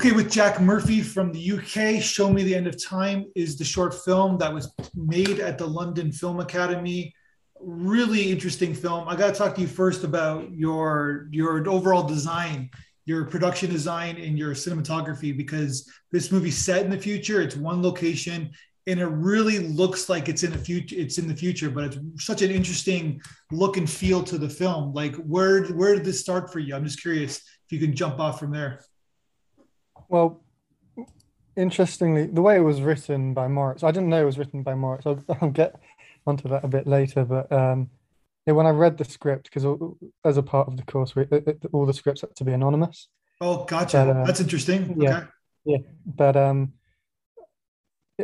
Okay, with Jack Murphy from the UK, Show Me the End of Time is the short film that was made at the London Film Academy. Really interesting film. I got to talk to you first about your your overall design, your production design, and your cinematography because this movie's set in the future. It's one location, and it really looks like it's in the future. It's in the future, but it's such an interesting look and feel to the film. Like, where where did this start for you? I'm just curious if you can jump off from there. Well, interestingly, the way it was written by Moritz, I didn't know it was written by Moritz. I'll, I'll get onto that a bit later. But um, yeah, when I read the script, because as a part of the course, we, it, it, all the scripts had to be anonymous. Oh, gotcha. But, uh, That's interesting. Yeah, okay. yeah. But um,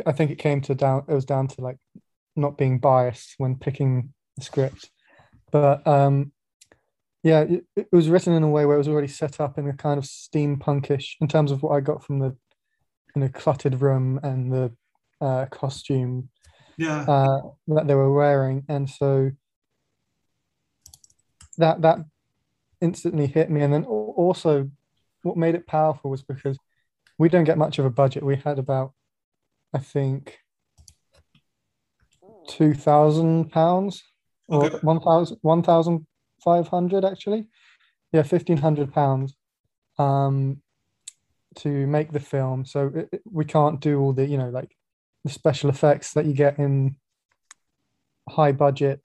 I think it came to down. It was down to like not being biased when picking the script. But um, yeah, it, it, was written in a way where it was already set up in a kind of steampunkish in terms of what I got from the in a cluttered room and the uh, costume yeah. uh, that they were wearing, and so that that instantly hit me. And then also, what made it powerful was because we don't get much of a budget. We had about, I think, two thousand pounds or okay. 1,000 1, 500 actually. Yeah 1500 pounds um to make the film. So it, it, we can't do all the you know like the special effects that you get in high budget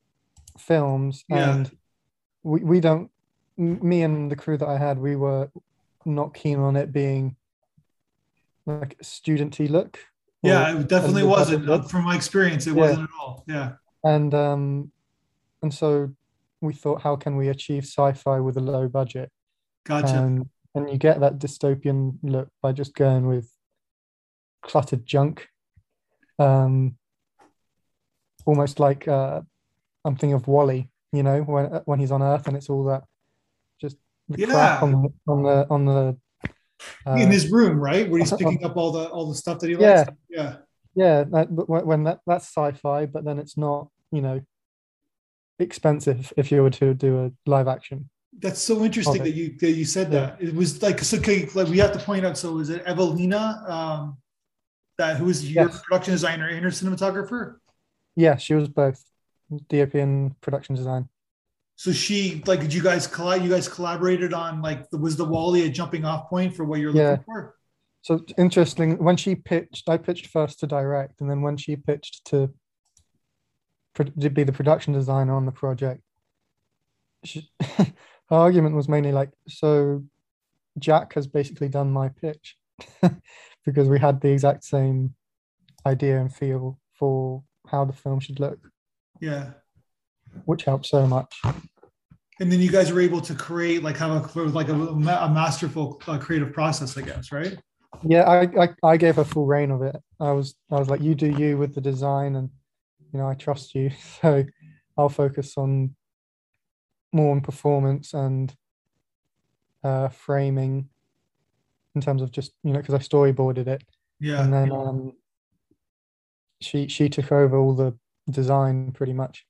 films. Yeah. and we, we don't me and the crew that i had we were not keen on it being like a studenty look yeah it definitely wasn't. from my experience it yeah. wasn't at all. Yeah. And um and so we thought, how can we achieve sci-fi with a low budget? Gotcha. And, and you get that dystopian look by just going with cluttered junk. Um, almost like uh, I'm thinking of WALL-E, you know, when when he's on Earth and it's all that just the yeah. crap on, on the on the uh, in his room, right, where he's picking up all the all the stuff that he likes. Yeah, yeah. That, when that that's sci-fi, but then it's not, you know, expensive if you were to do a live action. That's so interesting that you that you said yeah. that. It was like so. Okay, like we have to point out. So is it Evelina, um, that who was your yes. production designer and her cinematographer? Yeah, she was both DOP and production design. So she like did you guys collab? You guys collaborated on like the, was the WALL-E a jumping off point for what you're yeah. looking for? So interesting. When she pitched, I pitched first to direct, and then when she pitched to be the production designer on the project. She, her argument was mainly like, so Jack has basically done my pitch because we had the exact same idea and feel for how the film should look. Yeah. Which helped so much. And then you guys were able to create like have a like a, a masterful uh, creative process, I guess, right? Yeah, I, I I gave her full rein of it. I was I was like, you do you with the design and you know, I trust you. So I'll focus on more on performance and uh, framing in terms of just, you know, because I storyboarded it. Yeah. And then um, she she took over all the design pretty much.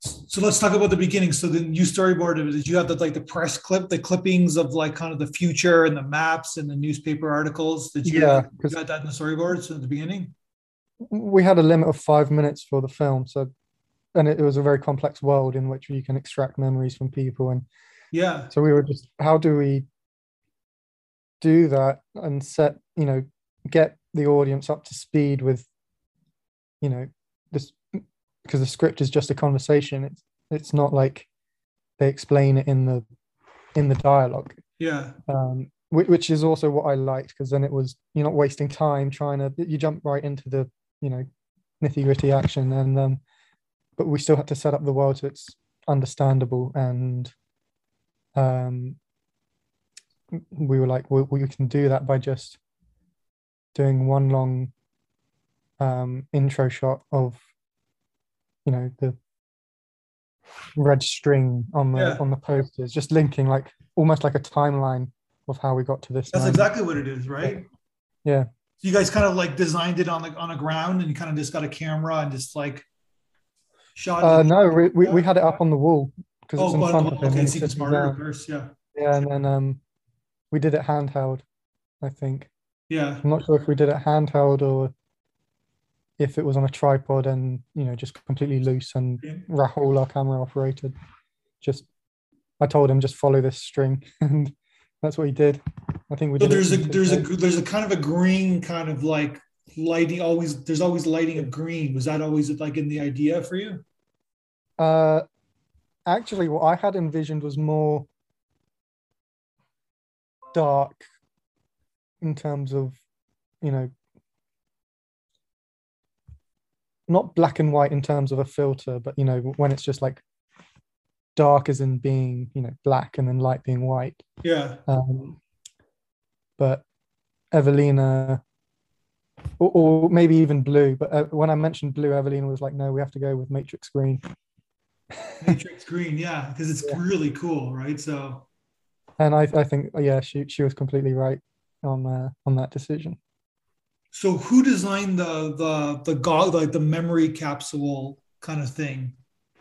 So let's talk about the beginning. So then you storyboarded. Did you have the like the press clip, the clippings of like kind of the future and the maps and the newspaper articles? Did you, yeah, you got that in the storyboards at the beginning? We had a limit of five minutes for the film, so and it, it was a very complex world in which you can extract memories from people, and yeah, so we were just how do we do that and set you know get the audience up to speed with you know this because the script is just a conversation. It's it's not like they explain it in the in the dialogue. Yeah. Um which is also what i liked because then it was you're not wasting time trying to you jump right into the you know nitty gritty action. And um but we still had to set up the world so it's understandable. And um we were like we, we can do that by just doing one long um intro shot of you know the red string on the yeah. on the posters just linking like almost like a timeline of how we got to this that's exactly what it is right? Yeah you guys kind of like designed it on the on the ground and you kind of just got a camera and just like shot uh, no we, we, we, had it up on the wall because oh, it's in front of him okay, it's even smarter, yeah yeah and then um we did it handheld I think. Yeah. I'm not sure if we did it handheld or if it was on a tripod and you know just completely loose and Yeah. Rahul, our camera operated, just I told him just follow this string and that's what he did. I think we So did. there's a there's a there's a kind of a green kind of like lighting always there's always lighting of green. Was that always like in the idea for you? Uh, actually, what I had envisioned was more dark in terms of, you know, not black and white in terms of a filter, but you know, when it's just like dark as in being, you know, black and then light being white. Yeah. Um, but Evelina, or, or maybe even blue. But uh, when I mentioned blue, Evelina was like, "No, we have to go with matrix green." Matrix green, yeah, because it's Yeah. really cool, right? So And I, I think, yeah, she she was completely right on uh, on that decision. so who designed the the the god like the memory capsule kind of thing?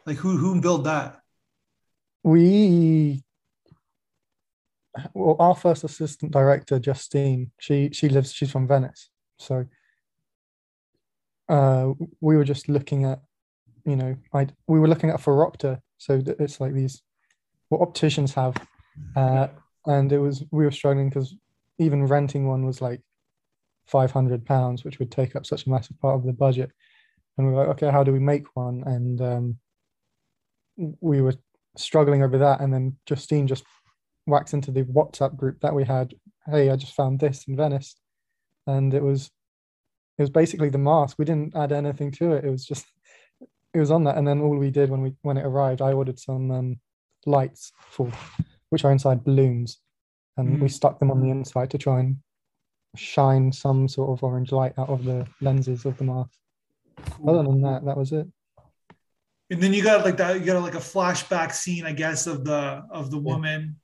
Like who who built that? We, well, our first assistant director, Justine, she she lives, she's from Venice, so uh, we were just looking at, you know, I we were looking at a phoropter, so it's like these what opticians have, uh, and it was we were struggling because even renting one was like five hundred pounds, which would take up such a massive part of the budget, and we were like, okay, how do we make one? And um, we were struggling over that, and then Justine just whacks into the WhatsApp group that we had. Hey, I just found this in Venice, and it was it was basically the mask. We didn't add anything to it. It was just it was on that, and then all we did when we when it arrived, I ordered some um, lights for which are inside balloons, and we Mm. stuck them on the inside to try and shine some sort of orange light out of the lenses of the mask. Other than that, that was it. And then you got like that, you got like a flashback scene, I guess, of the of the woman,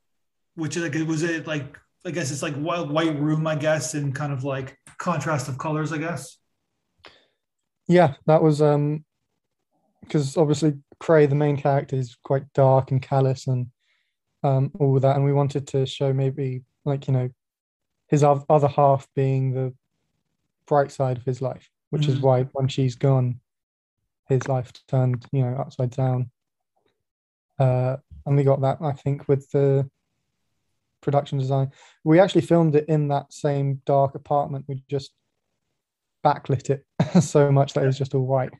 which like it was it like I guess it's like white white room, I guess, and kind of like contrast of colors, I guess. Yeah, that was um because obviously Cray, the main character, is quite dark and callous and um all of that, and we wanted to show maybe like you know his other half being the bright side of his life, which is Mhm. why when she's gone, his life turned you know upside down. Uh, and we got that I think with the production design. We actually filmed it in that same dark apartment. We just backlit it so much that it was just all white.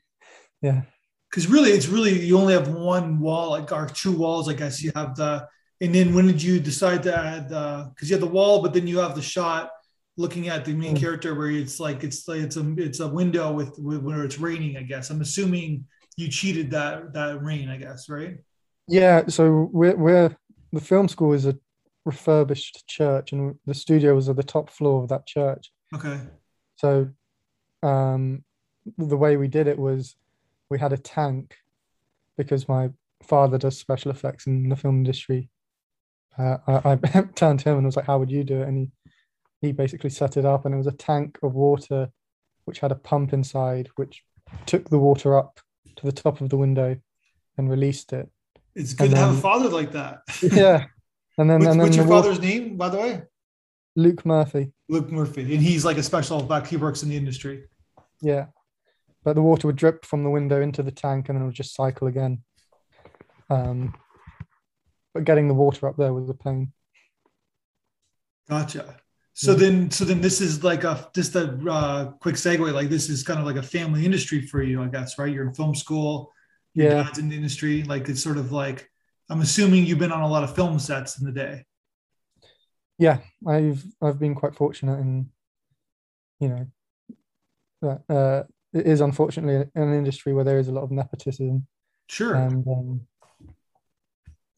Yeah. Because really, it's really you only have one wall, like or two walls, I guess. You have the, and then when did you decide to add the? Because you have the wall, but then you have the shot looking at the main Mm. character where it's like it's like it's a it's a window with, with where it's raining. I guess I'm assuming you cheated that that rain. I guess right. Yeah, so we're we're the film school is a refurbished church, and the studio was at the top floor of that church. Okay. So, um, the way we did it was we had a tank because my father does special effects in the film industry. Uh, I, I turned to him and was like, "How would you do it?" And he he basically set it up, and it was a tank of water, which had a pump inside, which took the water up to the top of the window and released it. It's good And to have a father like that. Yeah, and then What's, and then what's your wa- father's name, by the way? Luke Murphy. Luke Murphy, and he's like a special effect. He works in the industry. Yeah. But the water would drip from the window into the tank and then it would just cycle again. Um, but getting the water up there was a pain. Gotcha. So Yeah. then, so then this is like a just a uh, quick segue. Like this is kind of like a family industry for you, I guess, right? You're in film school. Your Yeah. dad's in the industry. Like it's sort of like I'm assuming you've been on a lot of film sets in the day. Yeah, I've I've been quite fortunate in, you know, that uh, it is unfortunately an industry where there is a lot of nepotism, Sure. and um,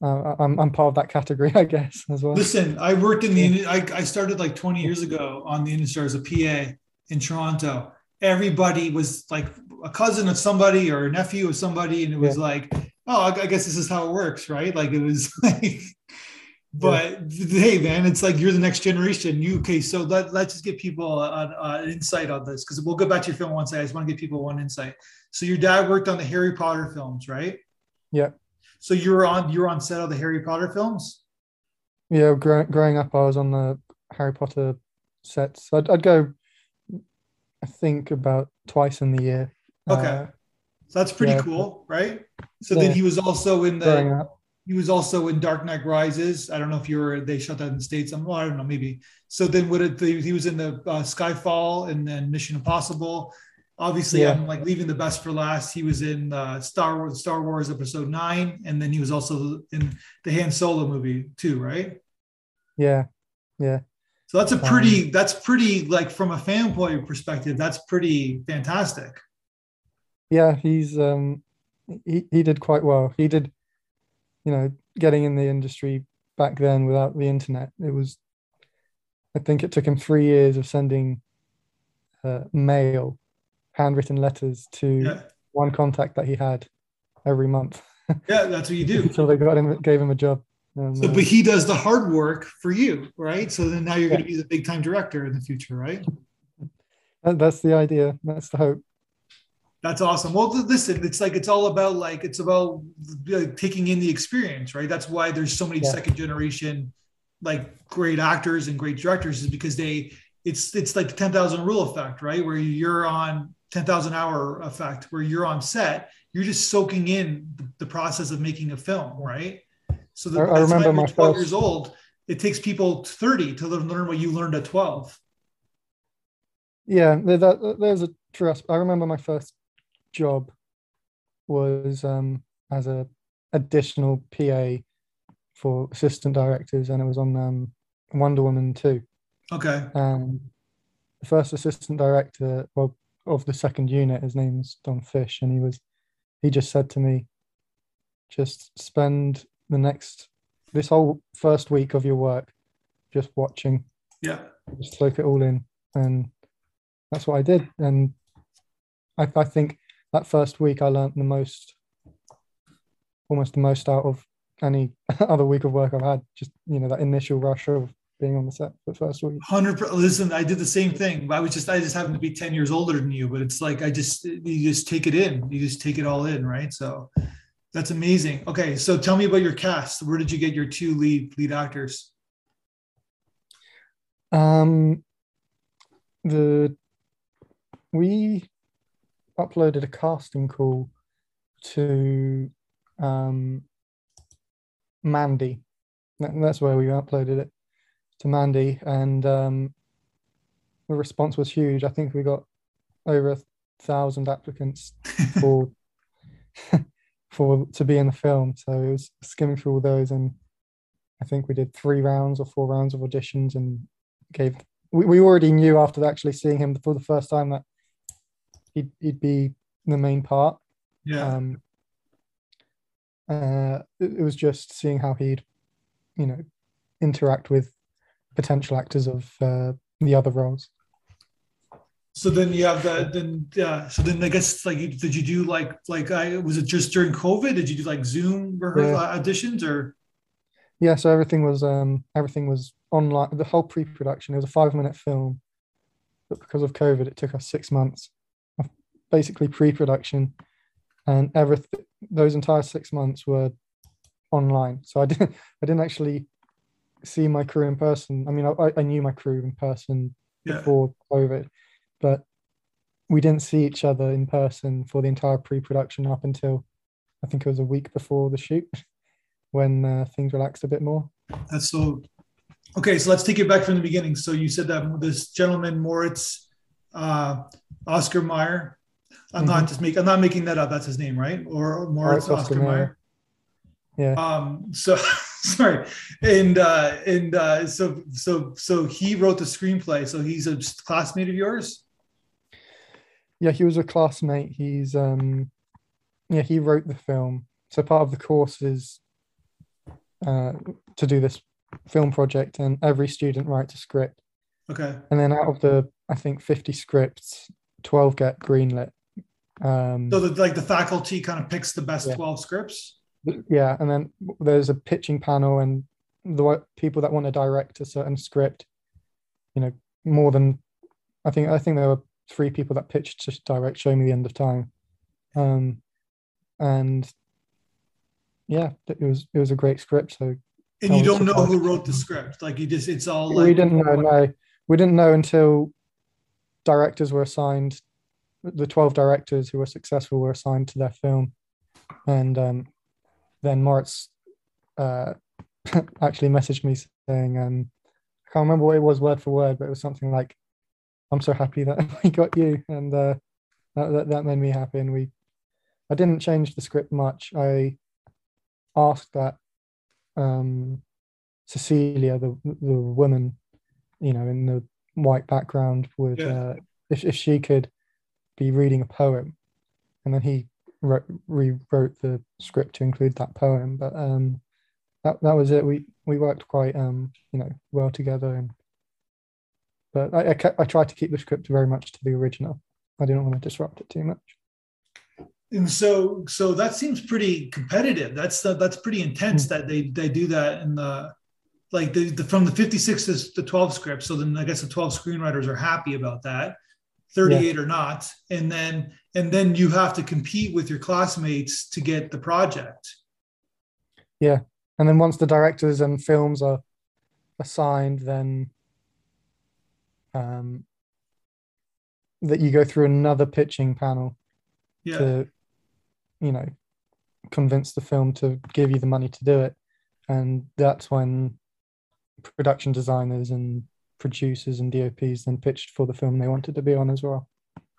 uh, I'm I'm part of that category, I guess, as well. Listen, I worked in the. I, I started like 20 years ago on the industry as a PA in Toronto. Everybody was like a cousin of somebody or a nephew of somebody, and it was like, oh, I I guess this is how it works, right? Like it was like. But hey, man, it's like you're the next generation. You okay? So let let's just get people an, an insight on this because we'll go back to your film one side. I just want to give people one insight. So your dad worked on the Harry Potter films, right? Yeah. So you were on you were on set of the Harry Potter films. Yeah, grow, growing up, I was on the Harry Potter sets. I'd, I'd go, I think, about twice in the year. Okay. Uh, So that's pretty Yeah. cool, right? So then he was also in the he was also in Dark Knight Rises. I don't know if you were they shot that in the states. I'm well, I don't know maybe. So then what did he was in the uh, Skyfall and then Mission Impossible. Obviously, Yeah. I'm like leaving the best for last. He was in uh, Star Wars Star Wars Episode Nine, and then he was also in the Han Solo movie too, right? Yeah. Yeah. So that's a pretty that's pretty like from a fan point of perspective, that's pretty fantastic. Yeah. He's, um, he, he did quite well. He did, you know, getting in the industry back then without the internet. It was, I think it took him three years of sending uh, mail, handwritten letters to Yeah, one contact that he had every month yeah, that's what you do. until they got him, gave him a job. Um, So, uh, but he does the hard work for you, right? So then now you're Yeah. going to be the big time director in the future, right? that- that's the idea. That's the hope. That's awesome. Well, listen, it's like it's all about like it's about uh, taking in the experience, right? That's why there's so many Yeah. second generation like great actors and great directors is because they it's it's like the 10,000 rule effect, right? Where you're on 10,000 hour effect where you're on set, you're just soaking in the, process of making a film, right? So the, I- I that's why remember my you're 12 first- years old, it takes people 30 to learn, what you learned at 12. Yeah, there, there's a true aspect. I remember my first job was um, as a additional PA for assistant directors, and it was on um, Wonder Woman 2. Okay. And the first assistant director, well, of the second unit, his name was Don Fish, and he was, he just said to me, just spend the next, this whole first week of your work, just watching, Yeah. just soak it all in, and that's what I did. And I, I think that first week I learned the most, almost the most out of any other week of work I've had. Just you know that initial rush of being on the set for the first week. Hundred percent. Listen, I did the same thing. I was just, I just happened to be ten years older than you, but it's like I just, you just take it in. You just take it all in, right? So that's amazing. Okay, so tell me about your cast. Where did you get your two lead lead actors? Um, the we uploaded a casting call to um, Mandy. That's where we uploaded it to Mandy, and um, the response was huge. I think we got over a thousand applicants for for to be in the film. So it was skimming through all those, and I think we did three rounds or four rounds of auditions, and gave. We, we already knew after actually seeing him for the first time that he'd he'd be the main part. Yeah. Um, uh, it, it was just seeing how he'd, you know, interact with potential actors of uh, the other roles. so then you have the then yeah. So then I guess like did you do like like I was it just during COVID? Did you do like Zoom rehearsal Yeah. auditions or? Yeah, so everything was um everything was online. The whole pre-production. It was a five-minute film, but because of COVID, it took us six months basically pre-production, and everything. Those entire six months were online. So I didn't I didn't actually see my crew in person. I mean, I, I knew my crew in person Yeah. before COVID, but we didn't see each other in person for the entire pre-production up until I think it was a week before the shoot when uh, things relaxed a bit more. That's so. Okay, so let's take it back from the beginning. So you said that this gentleman Moritz, uh, Oscar Meyer. I'm not just making. I'm not making that up. That's his name, right? Or Moritz Oscar Oscar, Mayer. Meyer. Yeah. Um. So sorry, and uh, and uh, so so so he wrote the screenplay. So he's a classmate of yours. Yeah, he was a classmate. He's um yeah, he wrote the film. So part of the course is uh to do this film project and every student writes a script. Okay. And then out of the I think 50 scripts, 12 get greenlit. Um So the, like the faculty kind of picks the best Yeah. twelve scripts. yeah, and then there's a pitching panel and the people that want to direct a certain script, you know, more than I think I think there were three people that pitched to direct Show Me the End of Time. Um and yeah, it was it was a great script. So And you don't know who wrote the script. Like you just, it's all like, we didn't know no. we didn't know until directors were assigned. The twelve directors who were successful were assigned to their film, and um, then Moritz uh, actually messaged me saying, um, I can't remember what it was word for word, but it was something like, "I'm so happy that we got you," and uh, that, that that made me happy. And we, I didn't change the script much. I asked that um, Cecilia, the the woman, you know, in the white background, would Yeah. uh, if if she could be reading a poem, and then he wrote, rewrote the script to include that poem. But um, that that was it. We we worked quite um, you know well together, and but I I, kept, I tried to keep the script very much to the original. I didn't want to disrupt it too much. And so, so that seems pretty competitive. That's that's pretty intense that they they do that in the like the, the from the 56 to the 12 script. So then I guess the 12 screenwriters are happy about that, 38 or not, and then and then you have to compete with your classmates to get the project. Yeah. And then once the directors and films are assigned, then um, that you go through another pitching panel Yeah, to, you know, convince the film to give you the money to do it. And that's when production designers and producers and DOPs then pitched for the film they wanted to be on as well.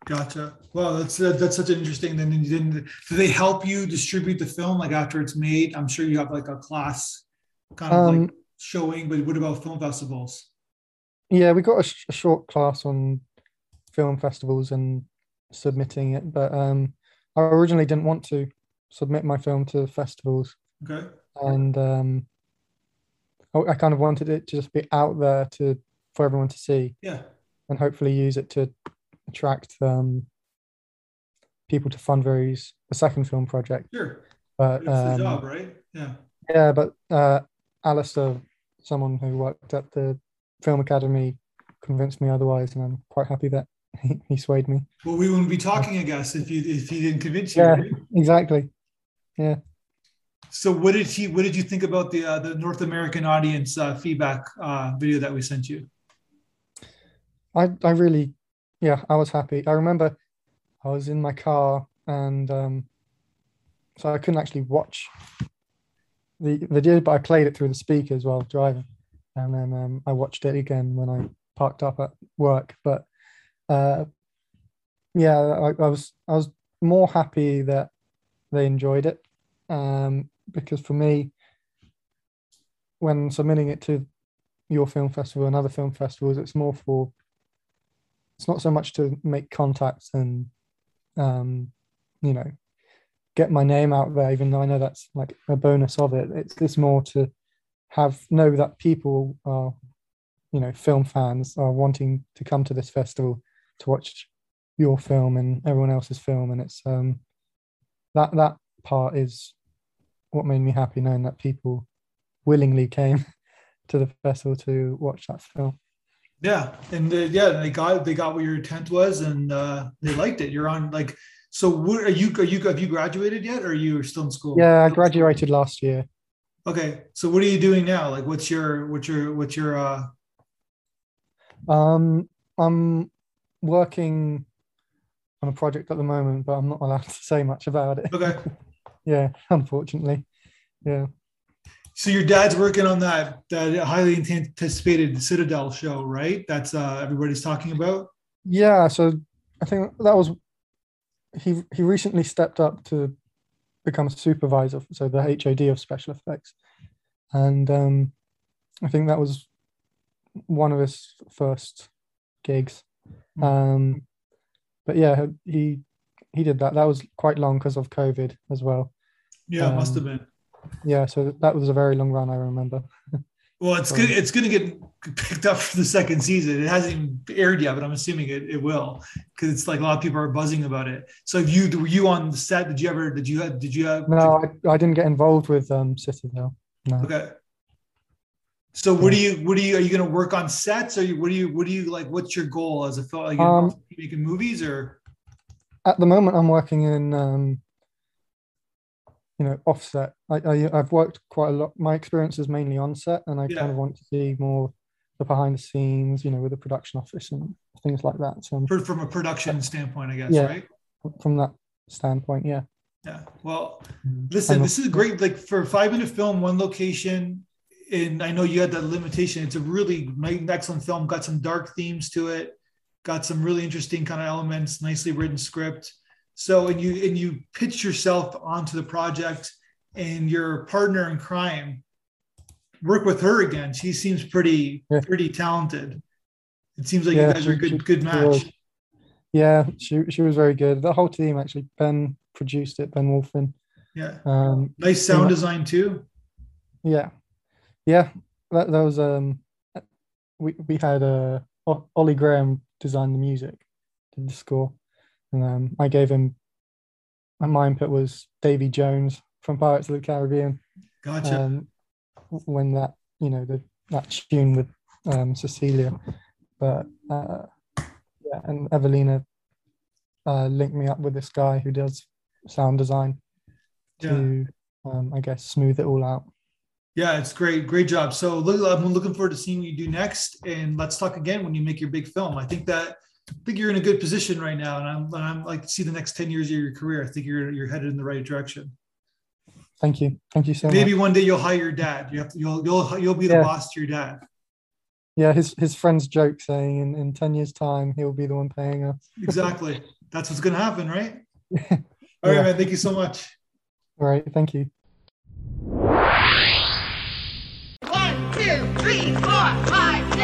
gotcha. Well, that's that, that's such an interesting. Then didn't. Do they help you distribute the film like after it's made? I'm sure you have like a class kind of like Um, showing. But what about film festivals? Yeah, we got a, sh- a short class on film festivals and submitting it, but um, I originally didn't want to submit my film to festivals, Okay. and um, I, I kind of wanted it to just be out there to for everyone to see, Yeah. and hopefully use it to attract um, people to fundraise a second film project. Sure. But the um, job, right? Yeah. yeah, but uh, Alistair, someone who worked at the Film Academy, convinced me otherwise, and I'm quite happy that he, he swayed me. Well, we wouldn't be talking, I guess, if you if he didn't convince you. Yeah. right? Exactly. Yeah. So, what did he? What did you think about the uh, the North American audience uh, feedback uh, video that we sent you? I, I really, yeah, I was happy. I remember I was in my car and um, so I couldn't actually watch the video, but I played it through the speakers while driving. And then um, I watched it again when I parked up at work. But uh, yeah, I, I was I was more happy that they enjoyed it um, because for me, when submitting it to your film festival and other film festivals, it's more for it's not so much to make contacts and um, you know get my name out there, even though I know that's like a bonus of it. It's it's more to have know that people are you know film fans are wanting to come to this festival to watch your film and everyone else's film, and it's um that that part is what made me happy knowing that people willingly came to the festival to watch that film. Yeah, and uh, yeah, they got they got what your intent was, and uh, they liked it. You're on like. So, what are you? Are you? Have you graduated yet, or are you still in school? Yeah, I graduated last year. Okay, so what are you doing now? Like, what's your what's your what's your uh Um, I'm working on a project at the moment, but I'm not allowed to say much about it. okay? Yeah, unfortunately. Yeah. So your dad's working on that that highly anticipated Citadel show, right? That's uh everybody's talking about. Yeah, so I think that was he he recently stepped up to become a supervisor, so the HOD of special effects. And um I think that was one of his first gigs. Mm. Um but yeah, he he did that. That was quite long because of COVID as well. Yeah, it must have Um, been. Yeah, so that was a very long run, I remember. Well, it's good. It's going to get picked up for the second season. It hasn't even aired yet, but I'm assuming it, it will because it's like a lot of people are buzzing about it. So, if you were you on the set? Did you ever? Did you have? Did you have? No, I, I didn't get involved with um Citadel. No. Okay. So, what do you? What do you? Are you going to work on sets? Or you? What do you? What do you like? What's your goal as a film? Like, Um, making movies or? At the moment, I'm working in um, you know, offset. I, I I've worked quite a lot. My experience is mainly on set, and I Yeah. kind of want to see more the behind the scenes, you know, with the production office and things like that. So For, from a production standpoint, I guess, Yeah. right? from that standpoint, yeah. Yeah. Well, Mm. listen, this is great. Like for a five minute film, one location. And I know you had that limitation. It's a really nice, excellent film. Got some dark themes to it. Got some really interesting kind of elements. Nicely written script. So, and you and you pitch yourself onto the project, and your partner in crime work with her again. She seems pretty Yeah. pretty talented. It seems like Yeah, you guys are a good she- good match. was. Yeah, she she was very good. The whole team actually. Ben produced it. Ben Wolfen. Yeah. Um, Nice sound design too. yeah, yeah. That, that was um. We we had uh Ollie Graham design the music, did the score, and um I gave him. And my input was Davy Jones from Pirates of the Caribbean. Gotcha. um, when that you know the that tune with um, Cecilia, but uh, yeah, and Evelina uh, linked me up with this guy who does sound design yeah. to um, I guess smooth it all out. Yeah, it's great. Great job. So look, I'm looking forward to seeing what you do next. And let's talk again when you make your big film. I think that think you're in a good position right now. And I'm and I'm like see the next 10 years of your career. I think you're you're headed in the right direction. Thank you, thank you so Maybe much. one day you'll hire your dad. You have to you'll you'll you'll be the Yeah. boss to your dad. Yeah, his his friends joke saying in, in ten years' time he'll be the one paying us. Exactly. That's what's gonna happen, right? All right, Yeah. man. Thank you so much. All right, thank you. One, two, three, four, five,